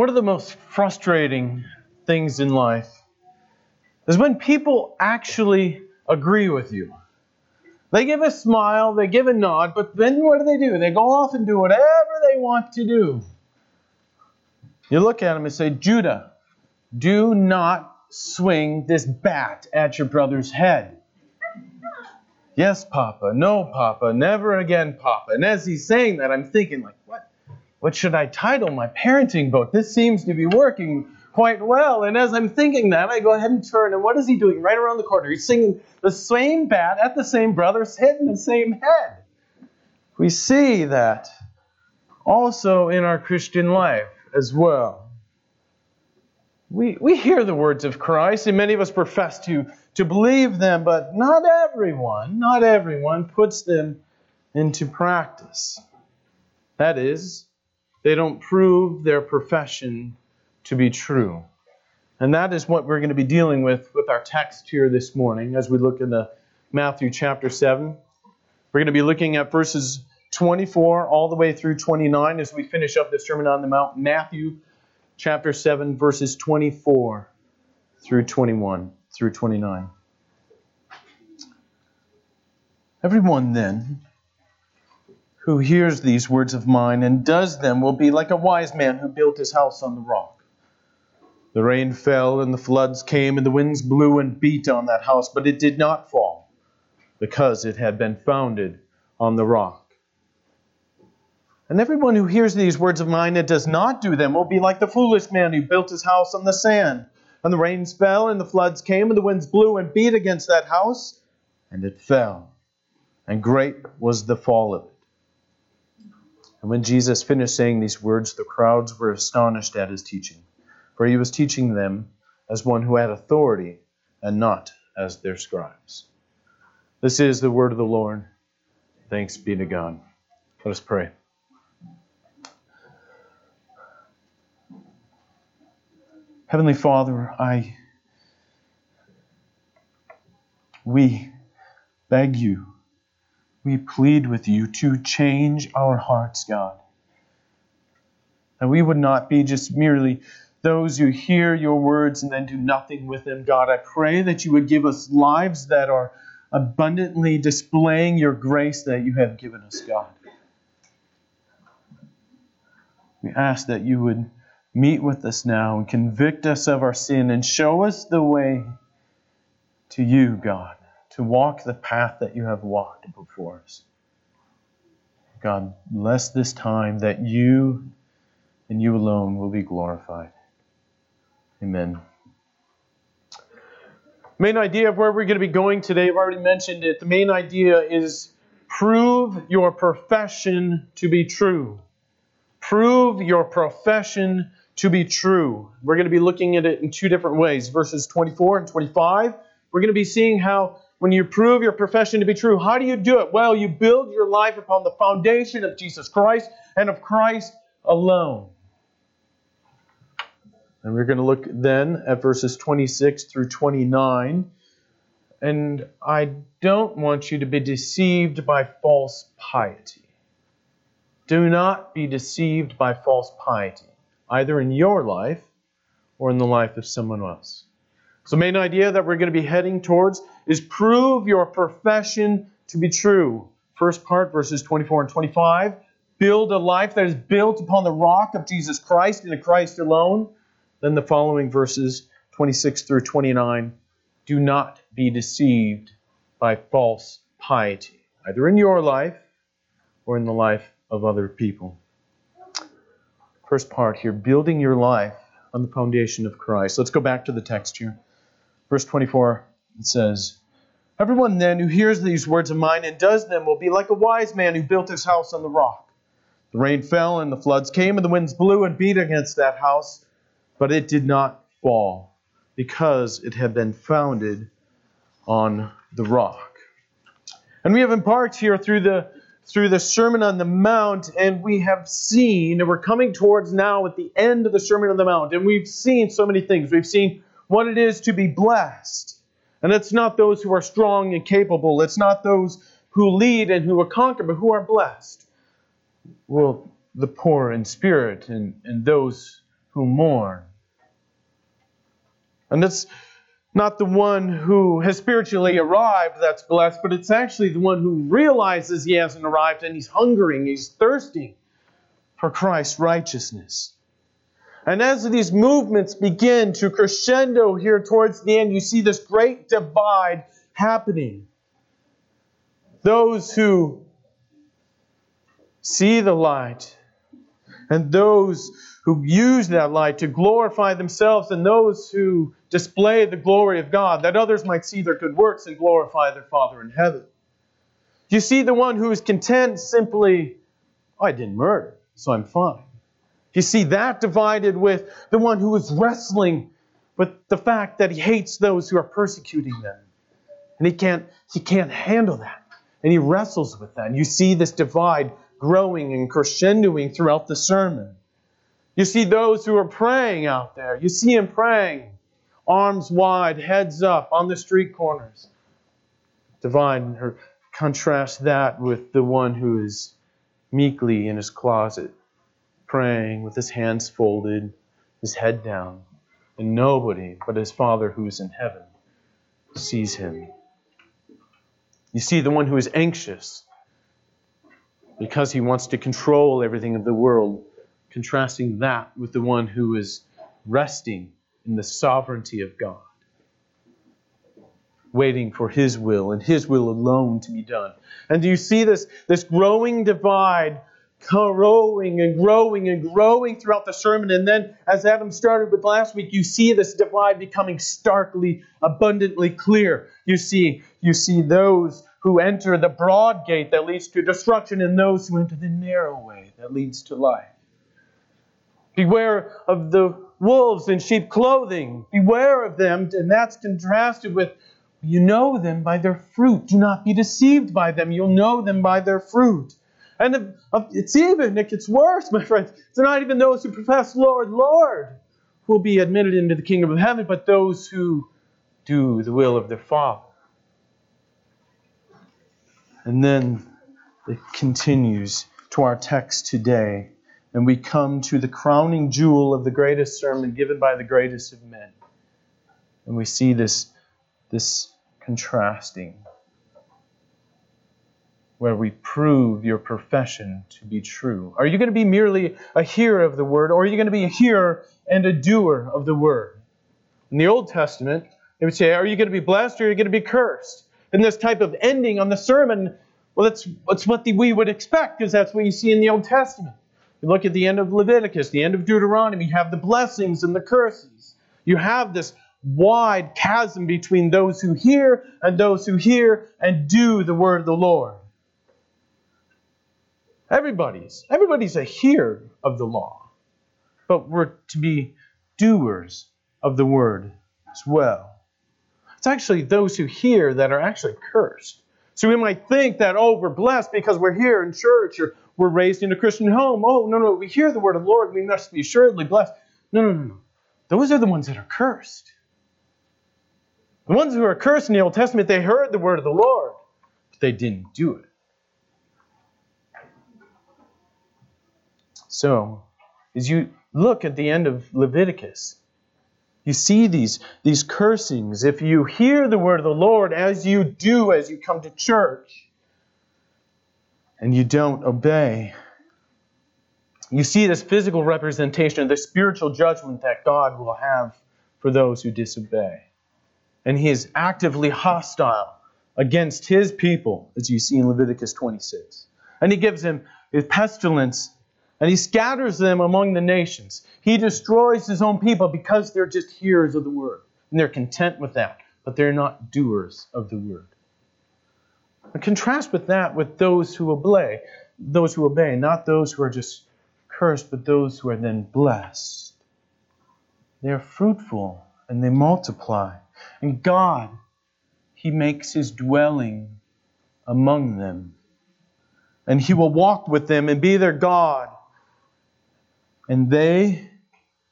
One of the most frustrating things in life is when people actually agree with you. They give a smile, they give a nod, but then what do they do? They go off and do whatever they want to do. You look at them and say, Judah, do not swing this bat at your brother's head. Yes, Papa. No, Papa. Never again, Papa. And as he's saying that, I'm thinking, like, what? Should I title my parenting book? This seems to be working quite well. And as I'm thinking that, I go ahead and turn, and what is he doing right around the corner? He's singing the same bat at the same brother's head the same head. We see that also in our Christian life as well. We, we hear the words of Christ, and many of us profess to, to believe them, but not everyone, not everyone puts them into practice. That is, they don't prove their profession to be true. And that is what we're going to be dealing with with our text here this morning as we look into Matthew chapter 7. We're going to be looking at verses 24 all the way through 29 as we finish up the Sermon on the Mount. Matthew chapter 7, verses 24 through 21 through 29. Everyone then who hears these words of mine and does them will be like a wise man who built his house on the rock. The rain fell, and the floods came, and the winds blew and beat on that house, but it did not fall, because it had been founded on the rock. And everyone who hears these words of mine and does not do them will be like the foolish man who built his house on the sand. And the rains fell, and the floods came, and the winds blew and beat against that house, and it fell. And great was the fall of it. And when Jesus finished saying these words, the crowds were astonished at his teaching for he was teaching them as one who had authority and not as their scribes. This is the word of the Lord. Thanks be to God. Let us pray. Heavenly Father, I we beg you, we plead with you to change our hearts, God. That we would not be just merely those who hear your words and then do nothing with them. God, I pray that you would give us lives that are abundantly displaying your grace that you have given us, God. We ask that you would meet with us now and convict us of our sin and show us the way to you, God, to walk the path that you have walked before us. God, bless this time that you and you alone will be glorified. Amen. Main idea of where we're going to be going today, I've already mentioned it. The main idea is prove your profession to be true. Prove your profession to be true. We're going to be looking at it in two different ways verses 24 and 25. We're going to be seeing how, when you prove your profession to be true, how do you do it? Well, you build your life upon the foundation of Jesus Christ and of Christ alone. And we're going to look then at verses 26 through 29. And I don't want you to be deceived by false piety. Do not be deceived by false piety, either in your life or in the life of someone else. So, main idea that we're going to be heading towards is prove your profession to be true. First part, verses 24 and 25. Build a life that is built upon the rock of Jesus Christ and the Christ alone. Then the following verses 26 through 29 do not be deceived by false piety, either in your life or in the life of other people. First part here building your life on the foundation of Christ. Let's go back to the text here. Verse 24 it says, Everyone then who hears these words of mine and does them will be like a wise man who built his house on the rock. The rain fell and the floods came and the winds blew and beat against that house but it did not fall because it had been founded on the rock. And we have embarked here through the through the Sermon on the Mount, and we have seen, and we're coming towards now at the end of the Sermon on the Mount, and we've seen so many things. We've seen what it is to be blessed. And it's not those who are strong and capable, it's not those who lead and who are conquer, but who are blessed. Well, the poor in spirit and, and those who mourn. And it's not the one who has spiritually arrived that's blessed, but it's actually the one who realizes he hasn't arrived and he's hungering, he's thirsting for Christ's righteousness. And as these movements begin to crescendo here towards the end, you see this great divide happening. Those who see the light and those who use that light to glorify themselves and those who display the glory of God, that others might see their good works and glorify their Father in heaven. You see the one who is content simply, oh, I didn't murder, so I'm fine. You see that divided with the one who is wrestling with the fact that he hates those who are persecuting them. And he can't, he can't handle that. And he wrestles with that. And you see this divide growing and crescendoing throughout the sermon. You see those who are praying out there. You see him praying, arms wide, heads up on the street corners. Divide or contrast that with the one who is meekly in his closet, praying with his hands folded, his head down, and nobody but his Father who is in heaven sees him. You see the one who is anxious because he wants to control everything of the world contrasting that with the one who is resting in the sovereignty of God, waiting for His will and His will alone to be done. And do you see this, this growing divide growing and growing and growing throughout the sermon? And then, as Adam started with last week, you see this divide becoming starkly, abundantly clear. You see, you see those who enter the broad gate that leads to destruction and those who enter the narrow way that leads to life. Beware of the wolves in sheep clothing. Beware of them. And that's contrasted with you know them by their fruit. Do not be deceived by them. You'll know them by their fruit. And it's even, it gets worse, my friends. It's not even those who profess Lord, Lord, who will be admitted into the kingdom of heaven, but those who do the will of their Father. And then it continues to our text today and we come to the crowning jewel of the greatest sermon given by the greatest of men. And we see this, this contrasting, where we prove your profession to be true. Are you going to be merely a hearer of the word, or are you going to be a hearer and a doer of the word? In the Old Testament, they would say, Are you going to be blessed or are you going to be cursed? And this type of ending on the sermon, well, that's, that's what the, we would expect, because that's what you see in the Old Testament. You look at the end of Leviticus, the end of Deuteronomy, you have the blessings and the curses. You have this wide chasm between those who hear and those who hear and do the word of the Lord. Everybody's everybody's a hearer of the law, but we're to be doers of the word as well. It's actually those who hear that are actually cursed. So we might think that, oh, we're blessed because we're here in church or we're raised in a Christian home. Oh, no, no, we hear the word of the Lord. We must be assuredly blessed. No, no, no, no. Those are the ones that are cursed. The ones who are cursed in the Old Testament, they heard the word of the Lord, but they didn't do it. So, as you look at the end of Leviticus, you see these, these cursings. If you hear the word of the Lord as you do as you come to church, and you don't obey, you see this physical representation of the spiritual judgment that God will have for those who disobey. And he is actively hostile against his people, as you see in Leviticus 26. And he gives a pestilence and he scatters them among the nations. He destroys his own people because they're just hearers of the word. And they're content with that, but they're not doers of the word. And contrast with that with those who obey, those who obey, not those who are just cursed, but those who are then blessed. They are fruitful and they multiply. And God, He makes His dwelling among them. And He will walk with them and be their God. And they,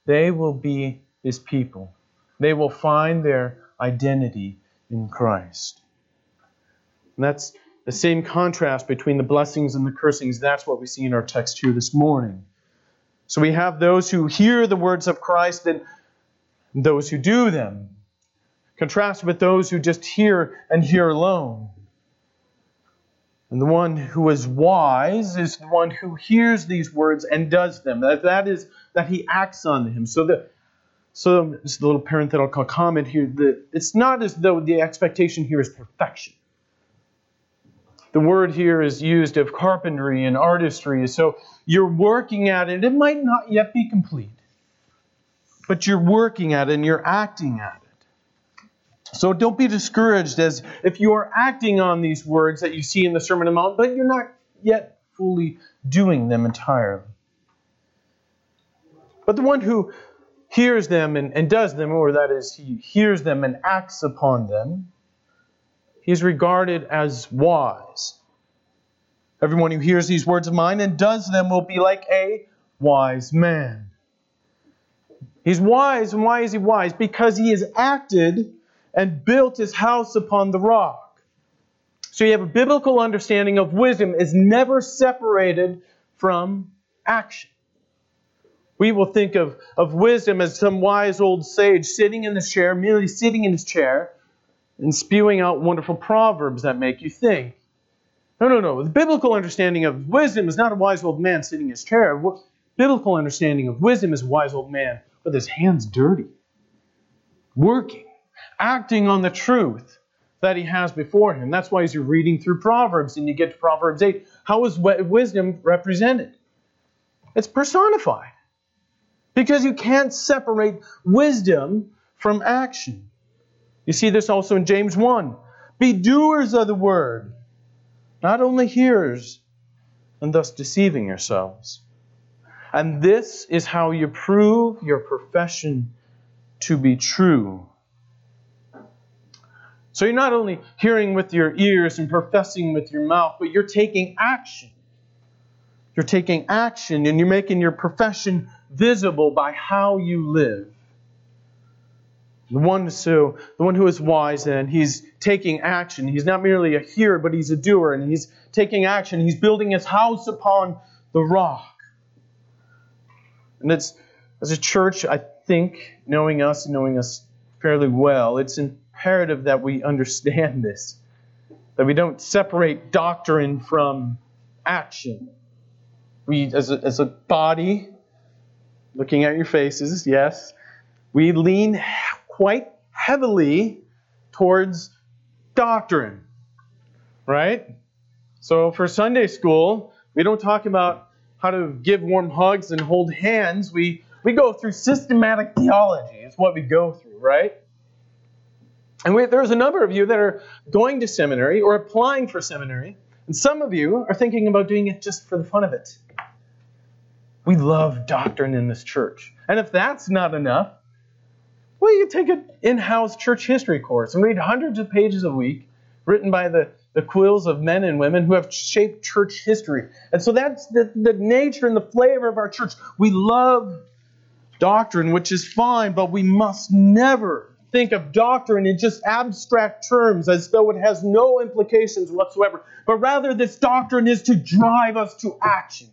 they will be His people. They will find their identity in Christ. And that's the same contrast between the blessings and the cursings. That's what we see in our text here this morning. So we have those who hear the words of Christ and those who do them. Contrast with those who just hear and hear alone. And the one who is wise is the one who hears these words and does them. That, that is that he acts on them. So the so it's a little parenthetical comment here. that it's not as though the expectation here is perfection. The word here is used of carpentry and artistry. So you're working at it. It might not yet be complete, but you're working at it and you're acting at it. So don't be discouraged as if you are acting on these words that you see in the Sermon on the Mount, but you're not yet fully doing them entirely. But the one who hears them and, and does them, or that is, he hears them and acts upon them, he is regarded as wise. Everyone who hears these words of mine and does them will be like a wise man. He's wise, and why is he wise? Because he has acted and built his house upon the rock. So you have a biblical understanding of wisdom is never separated from action. We will think of, of wisdom as some wise old sage sitting in the chair, merely sitting in his chair, and spewing out wonderful proverbs that make you think. No, no, no. The biblical understanding of wisdom is not a wise old man sitting in his chair. Biblical understanding of wisdom is a wise old man with his hands dirty, working, acting on the truth that he has before him. That's why as you're reading through Proverbs and you get to Proverbs 8, how is wisdom represented? It's personified. Because you can't separate wisdom from action. You see this also in James 1. Be doers of the word, not only hearers, and thus deceiving yourselves. And this is how you prove your profession to be true. So you're not only hearing with your ears and professing with your mouth, but you're taking action. You're taking action and you're making your profession visible by how you live. The one, so, the one who is wise, and he's taking action. He's not merely a hearer, but he's a doer, and he's taking action. He's building his house upon the rock. And it's, as a church, I think, knowing us and knowing us fairly well, it's imperative that we understand this, that we don't separate doctrine from action. We, as a, as a body, looking at your faces, yes, we lean quite heavily towards doctrine, right? So for Sunday school, we don't talk about how to give warm hugs and hold hands. We, we go through systematic theology, is what we go through, right? And we, there's a number of you that are going to seminary or applying for seminary, and some of you are thinking about doing it just for the fun of it. We love doctrine in this church. And if that's not enough, well, you take an in house church history course and read hundreds of pages a week written by the, the quills of men and women who have shaped church history. And so that's the, the nature and the flavor of our church. We love doctrine, which is fine, but we must never think of doctrine in just abstract terms as though it has no implications whatsoever, but rather this doctrine is to drive us to action.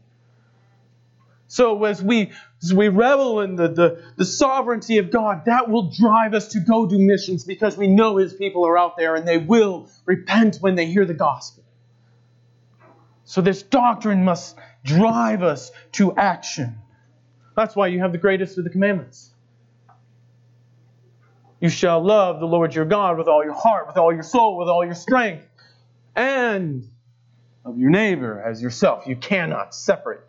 So as we as we revel in the, the, the sovereignty of God, that will drive us to go do missions because we know His people are out there and they will repent when they hear the gospel. So this doctrine must drive us to action. That's why you have the greatest of the commandments. You shall love the Lord your God with all your heart, with all your soul, with all your strength, and of your neighbor as yourself. You cannot separate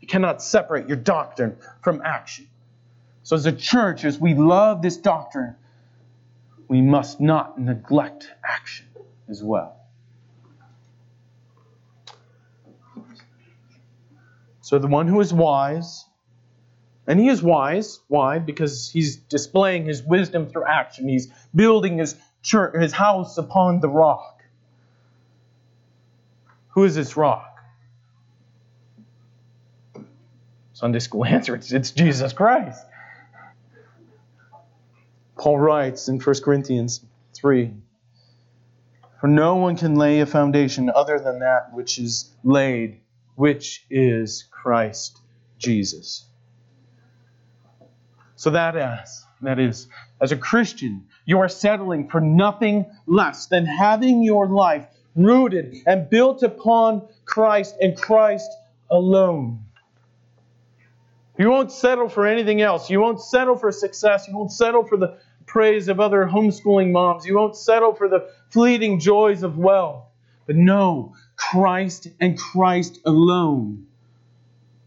you cannot separate your doctrine from action. So, as a church, as we love this doctrine, we must not neglect action as well. So, the one who is wise, and he is wise, why? Because he's displaying his wisdom through action. He's building his church, his house upon the rock. Who is this rock? Sunday school answer it's, it's Jesus Christ. Paul writes in 1 Corinthians 3 For no one can lay a foundation other than that which is laid, which is Christ Jesus. So that is, that is, as a Christian, you are settling for nothing less than having your life rooted and built upon Christ and Christ alone. You won't settle for anything else. You won't settle for success. You won't settle for the praise of other homeschooling moms. You won't settle for the fleeting joys of wealth. But no, Christ and Christ alone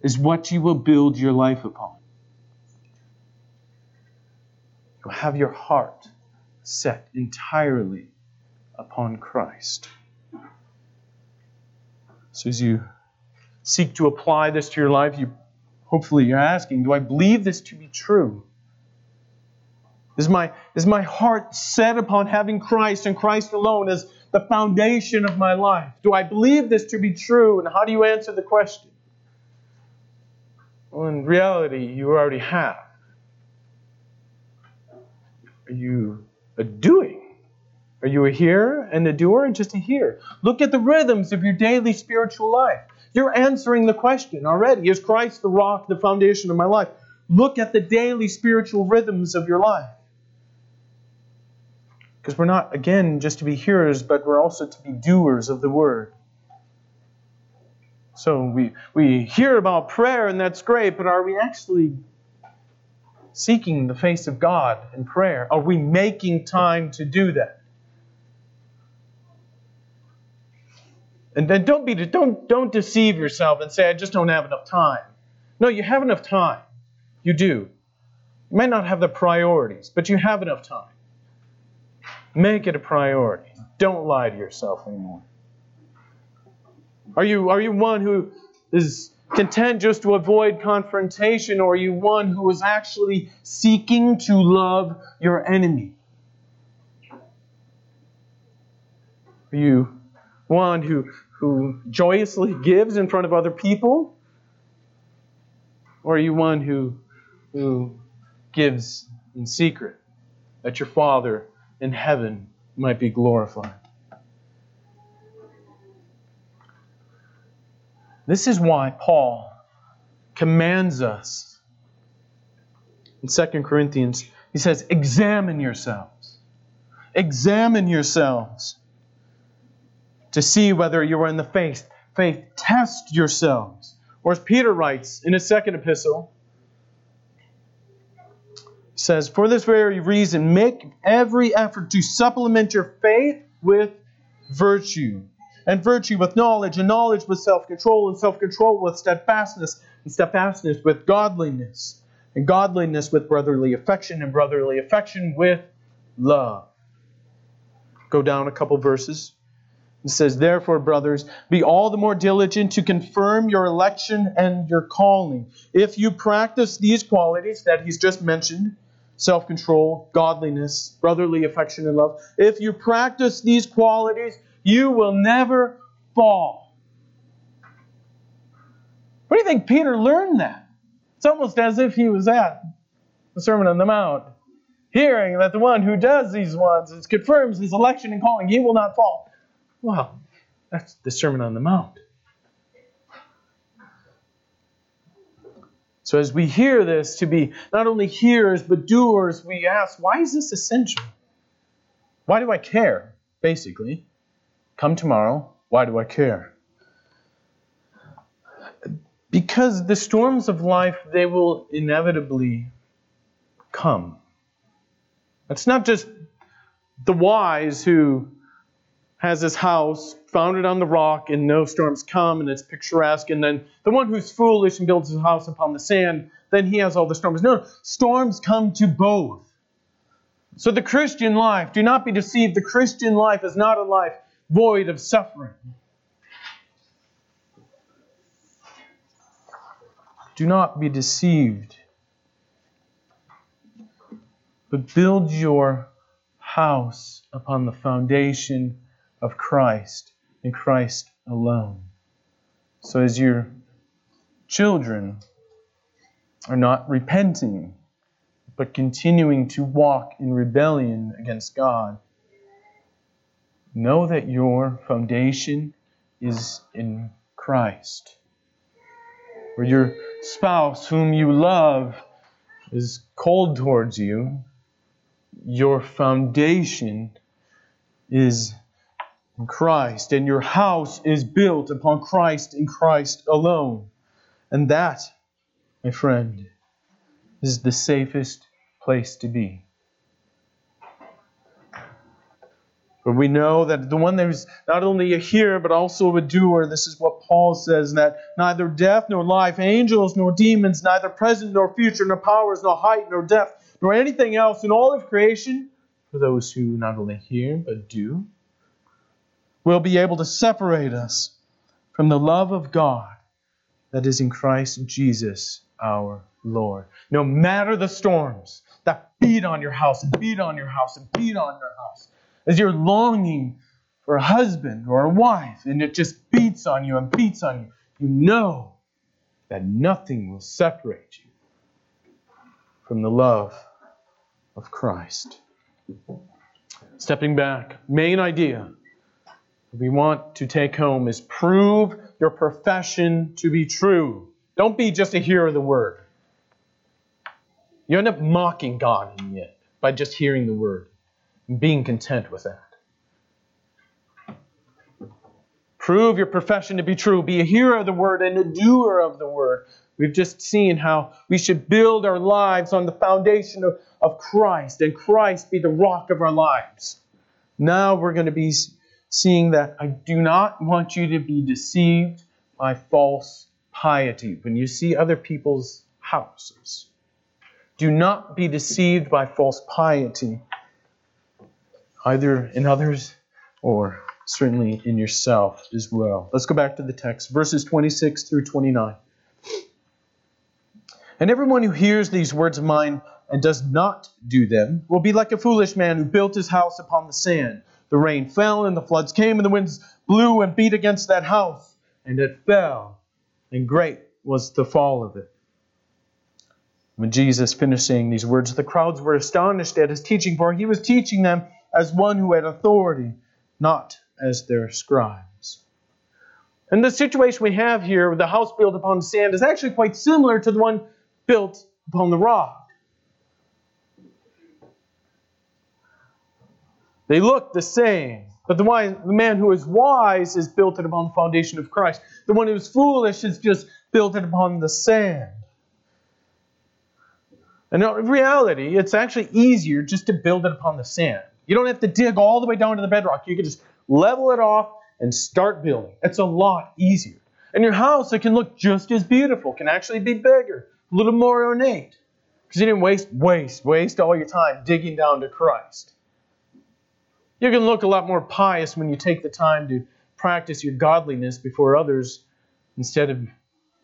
is what you will build your life upon. Have your heart set entirely upon Christ. So as you seek to apply this to your life, you hopefully you're asking, do I believe this to be true? Is my, is my heart set upon having Christ and Christ alone as the foundation of my life? Do I believe this to be true? And how do you answer the question? Well, in reality, you already have. Are you a doing? Are you a hearer and a doer and just a hearer? Look at the rhythms of your daily spiritual life. You're answering the question already. Is Christ the rock, the foundation of my life? Look at the daily spiritual rhythms of your life. Because we're not, again, just to be hearers, but we're also to be doers of the word. So we, we hear about prayer, and that's great, but are we actually seeking the face of God in prayer? Are we making time to do that? And then don't be don't don't deceive yourself and say I just don't have enough time. No, you have enough time. You do. You might not have the priorities, but you have enough time. Make it a priority. Don't lie to yourself anymore. Are you are you one who is content just to avoid confrontation, or are you one who is actually seeking to love your enemy? Are you one who, who joyously gives in front of other people? Or are you one who, who gives in secret that your Father in heaven might be glorified? This is why Paul commands us in 2 Corinthians. He says, Examine yourselves. Examine yourselves to see whether you are in the faith. Faith, test yourselves. Or as Peter writes in his second epistle, says, For this very reason, make every effort to supplement your faith with virtue, and virtue with knowledge, and knowledge with self control, and self control with steadfastness, and steadfastness with godliness, and godliness with brotherly affection, and brotherly affection with love. Go down a couple verses. It says, Therefore, brothers, be all the more diligent to confirm your election and your calling. If you practice these qualities that he's just mentioned self control, godliness, brotherly affection, and love if you practice these qualities, you will never fall. What do you think Peter learned that? It's almost as if he was at the Sermon on the Mount, hearing that the one who does these ones confirms his election and calling, he will not fall. Well, that's the Sermon on the Mount. So, as we hear this, to be not only hearers but doers, we ask, why is this essential? Why do I care, basically? Come tomorrow, why do I care? Because the storms of life, they will inevitably come. It's not just the wise who has his house founded on the rock and no storms come and it's picturesque. And then the one who's foolish and builds his house upon the sand, then he has all the storms. No, storms come to both. So the Christian life, do not be deceived, the Christian life is not a life void of suffering. Do not be deceived, but build your house upon the foundation of Christ and Christ alone. So as your children are not repenting, but continuing to walk in rebellion against God, know that your foundation is in Christ. Or your spouse, whom you love, is cold towards you, your foundation is in Christ, and your house is built upon Christ and Christ alone. And that, my friend, is the safest place to be. For we know that the one that is not only a hearer but also a doer, this is what Paul says, that neither death nor life, angels nor demons, neither present nor future, nor powers, nor height, nor depth, nor anything else in all of creation, for those who not only hear but do, will be able to separate us from the love of God that is in Christ Jesus our Lord. No matter the storms that beat on your house and beat on your house and beat on your house, as you're longing for a husband or a wife and it just beats on you and beats on you, you know that nothing will separate you from the love of Christ. Stepping back, main idea we want to take home is prove your profession to be true. Don't be just a hearer of the word. You end up mocking God in the end by just hearing the word being content with that. Prove your profession to be true. Be a hearer of the word and a doer of the word. We've just seen how we should build our lives on the foundation of, of Christ and Christ be the rock of our lives. Now we're going to be seeing that I do not want you to be deceived by false piety when you see other people's houses. Do not be deceived by false piety, either in others or certainly in yourself as well. Let's go back to the text, verses 26 through 29. And everyone who hears these words of mine and does not do them will be like a foolish man who built his house upon the sand. The rain fell, and the floods came, and the winds blew and beat against that house, and it fell, and great was the fall of it. When Jesus finished saying these words, the crowds were astonished at his teaching, for he was teaching them as one who had authority, not as their scribes. And the situation we have here with the house built upon sand is actually quite similar to the one built upon the rock. They look the same. But the, wise, the man who is wise is built it upon the foundation of Christ. The one who is foolish is just built it upon the sand. And in reality, it's actually easier just to build it upon the sand. You don't have to dig all the way down to the bedrock. You can just level it off and start building. It's a lot easier. And your house, it can look just as beautiful, can actually be bigger, a little more ornate. Because you didn't waste, waste, waste all your time digging down to Christ. You can look a lot more pious when you take the time to practice your godliness before others instead of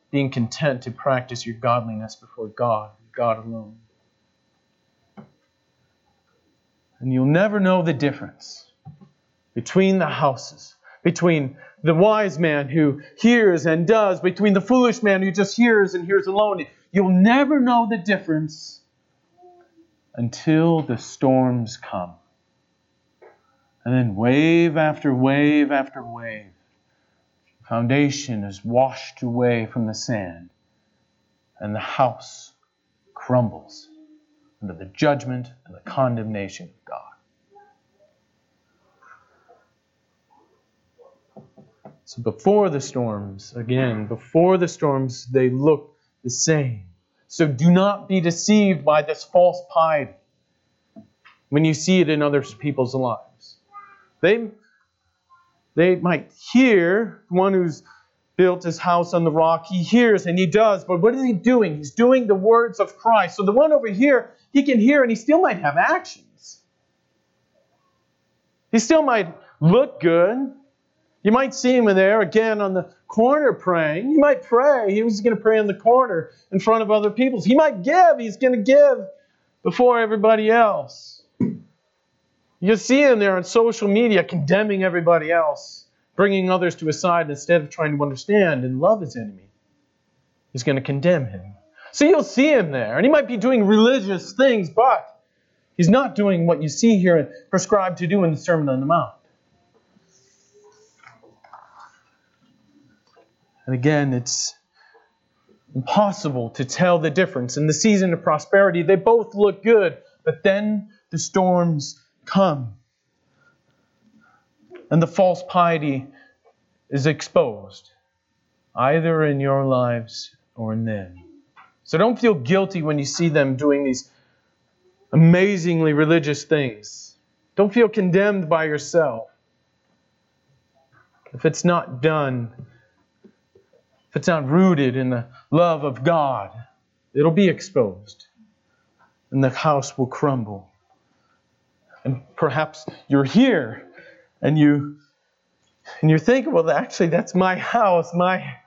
being content to practice your godliness before God, God alone. And you'll never know the difference between the houses, between the wise man who hears and does, between the foolish man who just hears and hears alone. You'll never know the difference until the storms come. And then wave after wave after wave, the foundation is washed away from the sand, and the house crumbles under the judgment and the condemnation of God. So before the storms, again, before the storms, they look the same. So do not be deceived by this false piety when you see it in other people's lives. They, they might hear one who's built his house on the rock. He hears and he does, but what is he doing? He's doing the words of Christ. So the one over here, he can hear and he still might have actions. He still might look good. You might see him in there again on the corner praying. He might pray. He was going to pray in the corner in front of other people. He might give. He's going to give before everybody else. You see him there on social media condemning everybody else, bringing others to his side instead of trying to understand and love his enemy. He's going to condemn him. So you'll see him there, and he might be doing religious things, but he's not doing what you see here prescribed to do in the Sermon on the Mount. And again, it's impossible to tell the difference. In the season of prosperity, they both look good, but then the storms come. And the false piety is exposed, either in your lives or in them. So don't feel guilty when you see them doing these amazingly religious things. Don't feel condemned by yourself. If it's not done, if it's not rooted in the love of God, it'll be exposed and the house will crumble. And perhaps you're here and you and you're thinking, well, actually, that's my house. My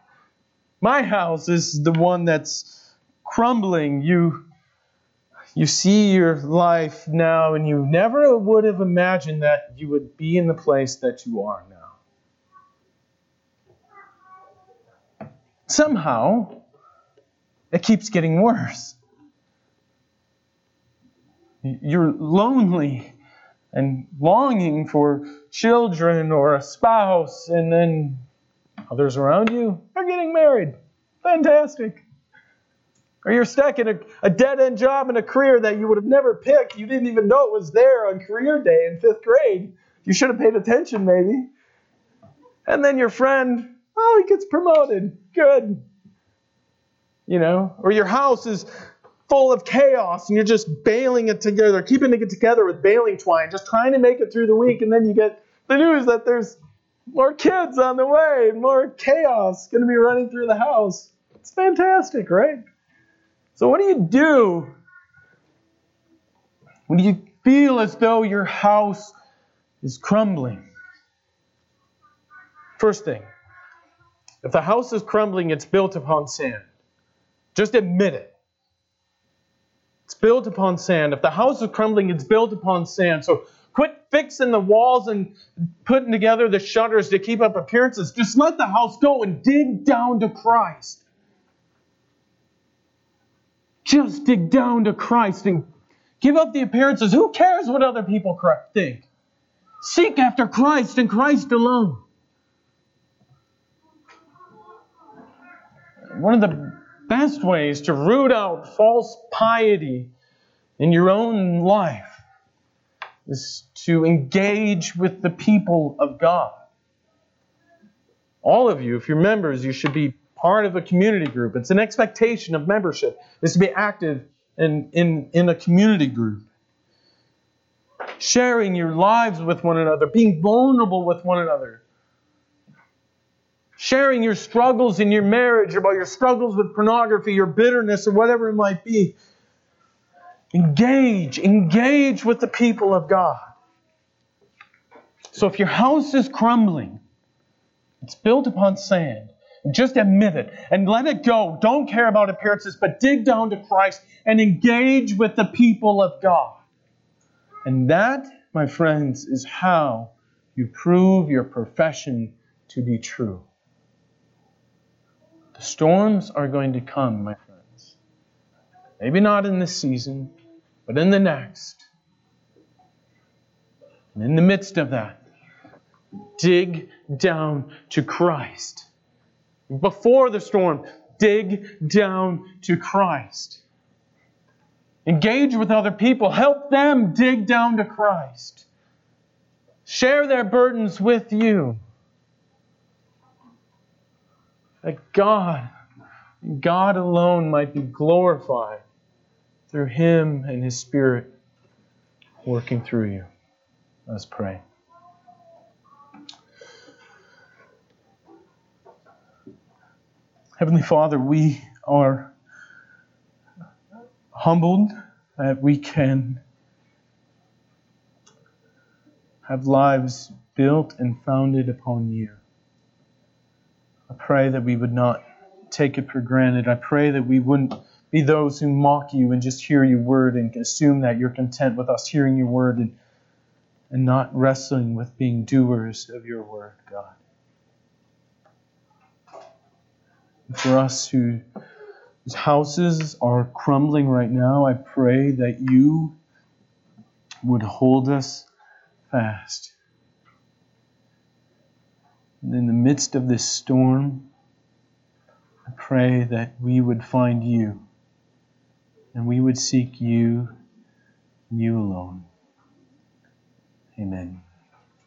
my house is the one that's crumbling. You you see your life now, and you never would have imagined that you would be in the place that you are now. Somehow, it keeps getting worse. You're lonely and longing for children or a spouse, and then others around you are getting married. Fantastic. Or you're stuck in a, a dead end job in a career that you would have never picked. You didn't even know it was there on career day in fifth grade. You should have paid attention, maybe. And then your friend, oh, he gets promoted. Good. You know, or your house is full of chaos and you're just bailing it together, keeping it together with baling twine, just trying to make it through the week, and then you get the news that there's more kids on the way, more chaos going to be running through the house. It's fantastic, right? So, what do you do when you feel as though your house is crumbling? First thing, if the house is crumbling, it's built upon sand. Just admit it. It's built upon sand. If the house is crumbling, it's built upon sand. So quit fixing the walls and putting together the shutters to keep up appearances. Just let the house go and dig down to Christ. Just dig down to Christ and give up the appearances. Who cares what other people think? Seek after Christ and Christ alone. One of the best ways to root out false piety in your own life is to engage with the people of God. All of you, if you're members, you should be part of a community group. It's an expectation of membership is to be active in, in, in a community group. Sharing your lives with one another, being vulnerable with one another, sharing your struggles in your marriage, about your struggles with pornography, your bitterness, or whatever it might be. Engage, engage with the people of God. So if your house is crumbling, it's built upon sand. Just admit it and let it go. Don't care about appearances, but dig down to Christ and engage with the people of God. And that, my friends, is how you prove your profession to be true. The storms are going to come, my friends. Maybe not in this season, but in the next. And in the midst of that, dig down to Christ. Before the storm, dig down to Christ. Engage with other people. Help them dig down to Christ. Share their burdens with you that God, God alone might be glorified through Him and His Spirit working through you. Let's pray. Heavenly Father, we are humbled that we can have lives built and founded upon you. I pray that we would not take it for granted. I pray that we wouldn't be those who mock you and just hear your word and assume that you're content with us hearing your word and, and not wrestling with being doers of your word, God. For us who, whose houses are crumbling right now, I pray that you would hold us fast in the midst of this storm, I pray that we would find you and we would seek you, you alone. Amen.